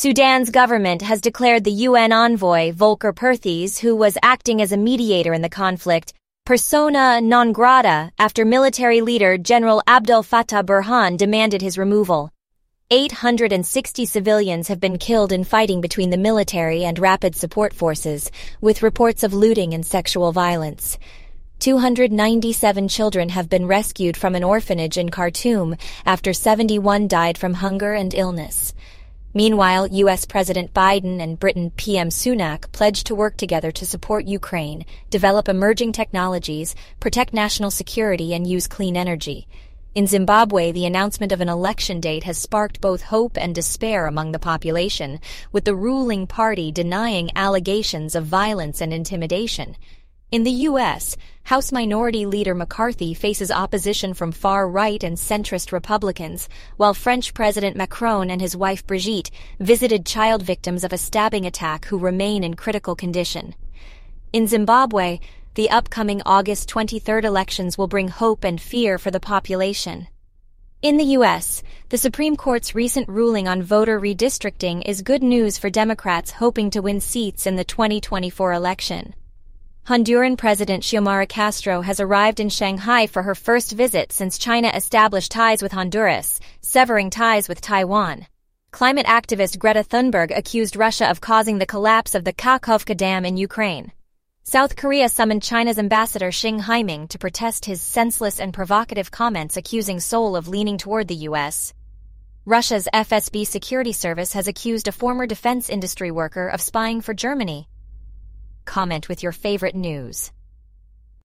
Sudan's government has declared the UN envoy, Volker Perthes, who was acting as a mediator in the conflict, persona non grata after military leader General Abdel Fattah Burhan demanded his removal. 860 civilians have been killed in fighting between the military and rapid support forces, with reports of looting and sexual violence. 297 children have been rescued from an orphanage in Khartoum after 71 died from hunger and illness. Meanwhile, U.S. President Biden and Britain PM Sunak pledged to work together to support Ukraine, develop emerging technologies, protect national security, and use clean energy. In Zimbabwe, the announcement of an election date has sparked both hope and despair among the population, with the ruling party denying allegations of violence and intimidation. In the U.S., House Minority Leader McCarthy faces opposition from far-right and centrist Republicans, while French President Macron and his wife Brigitte visited child victims of a stabbing attack who remain in critical condition. In Zimbabwe, the upcoming August 23rd elections will bring hope and fear for the population. In the U.S., the Supreme Court's recent ruling on voter redistricting is good news for Democrats hoping to win seats in the 2024 election. Honduran President Xiomara Castro has arrived in Shanghai for her first visit since China established ties with Honduras, severing ties with Taiwan. Climate activist Greta Thunberg accused Russia of causing the collapse of the Kakhovka Dam in Ukraine. South Korea summoned China's ambassador Xing Haiming to protest his senseless and provocative comments accusing Seoul of leaning toward the U.S. Russia's FSB security service has accused a former defense industry worker of spying for Germany comment with your favorite news.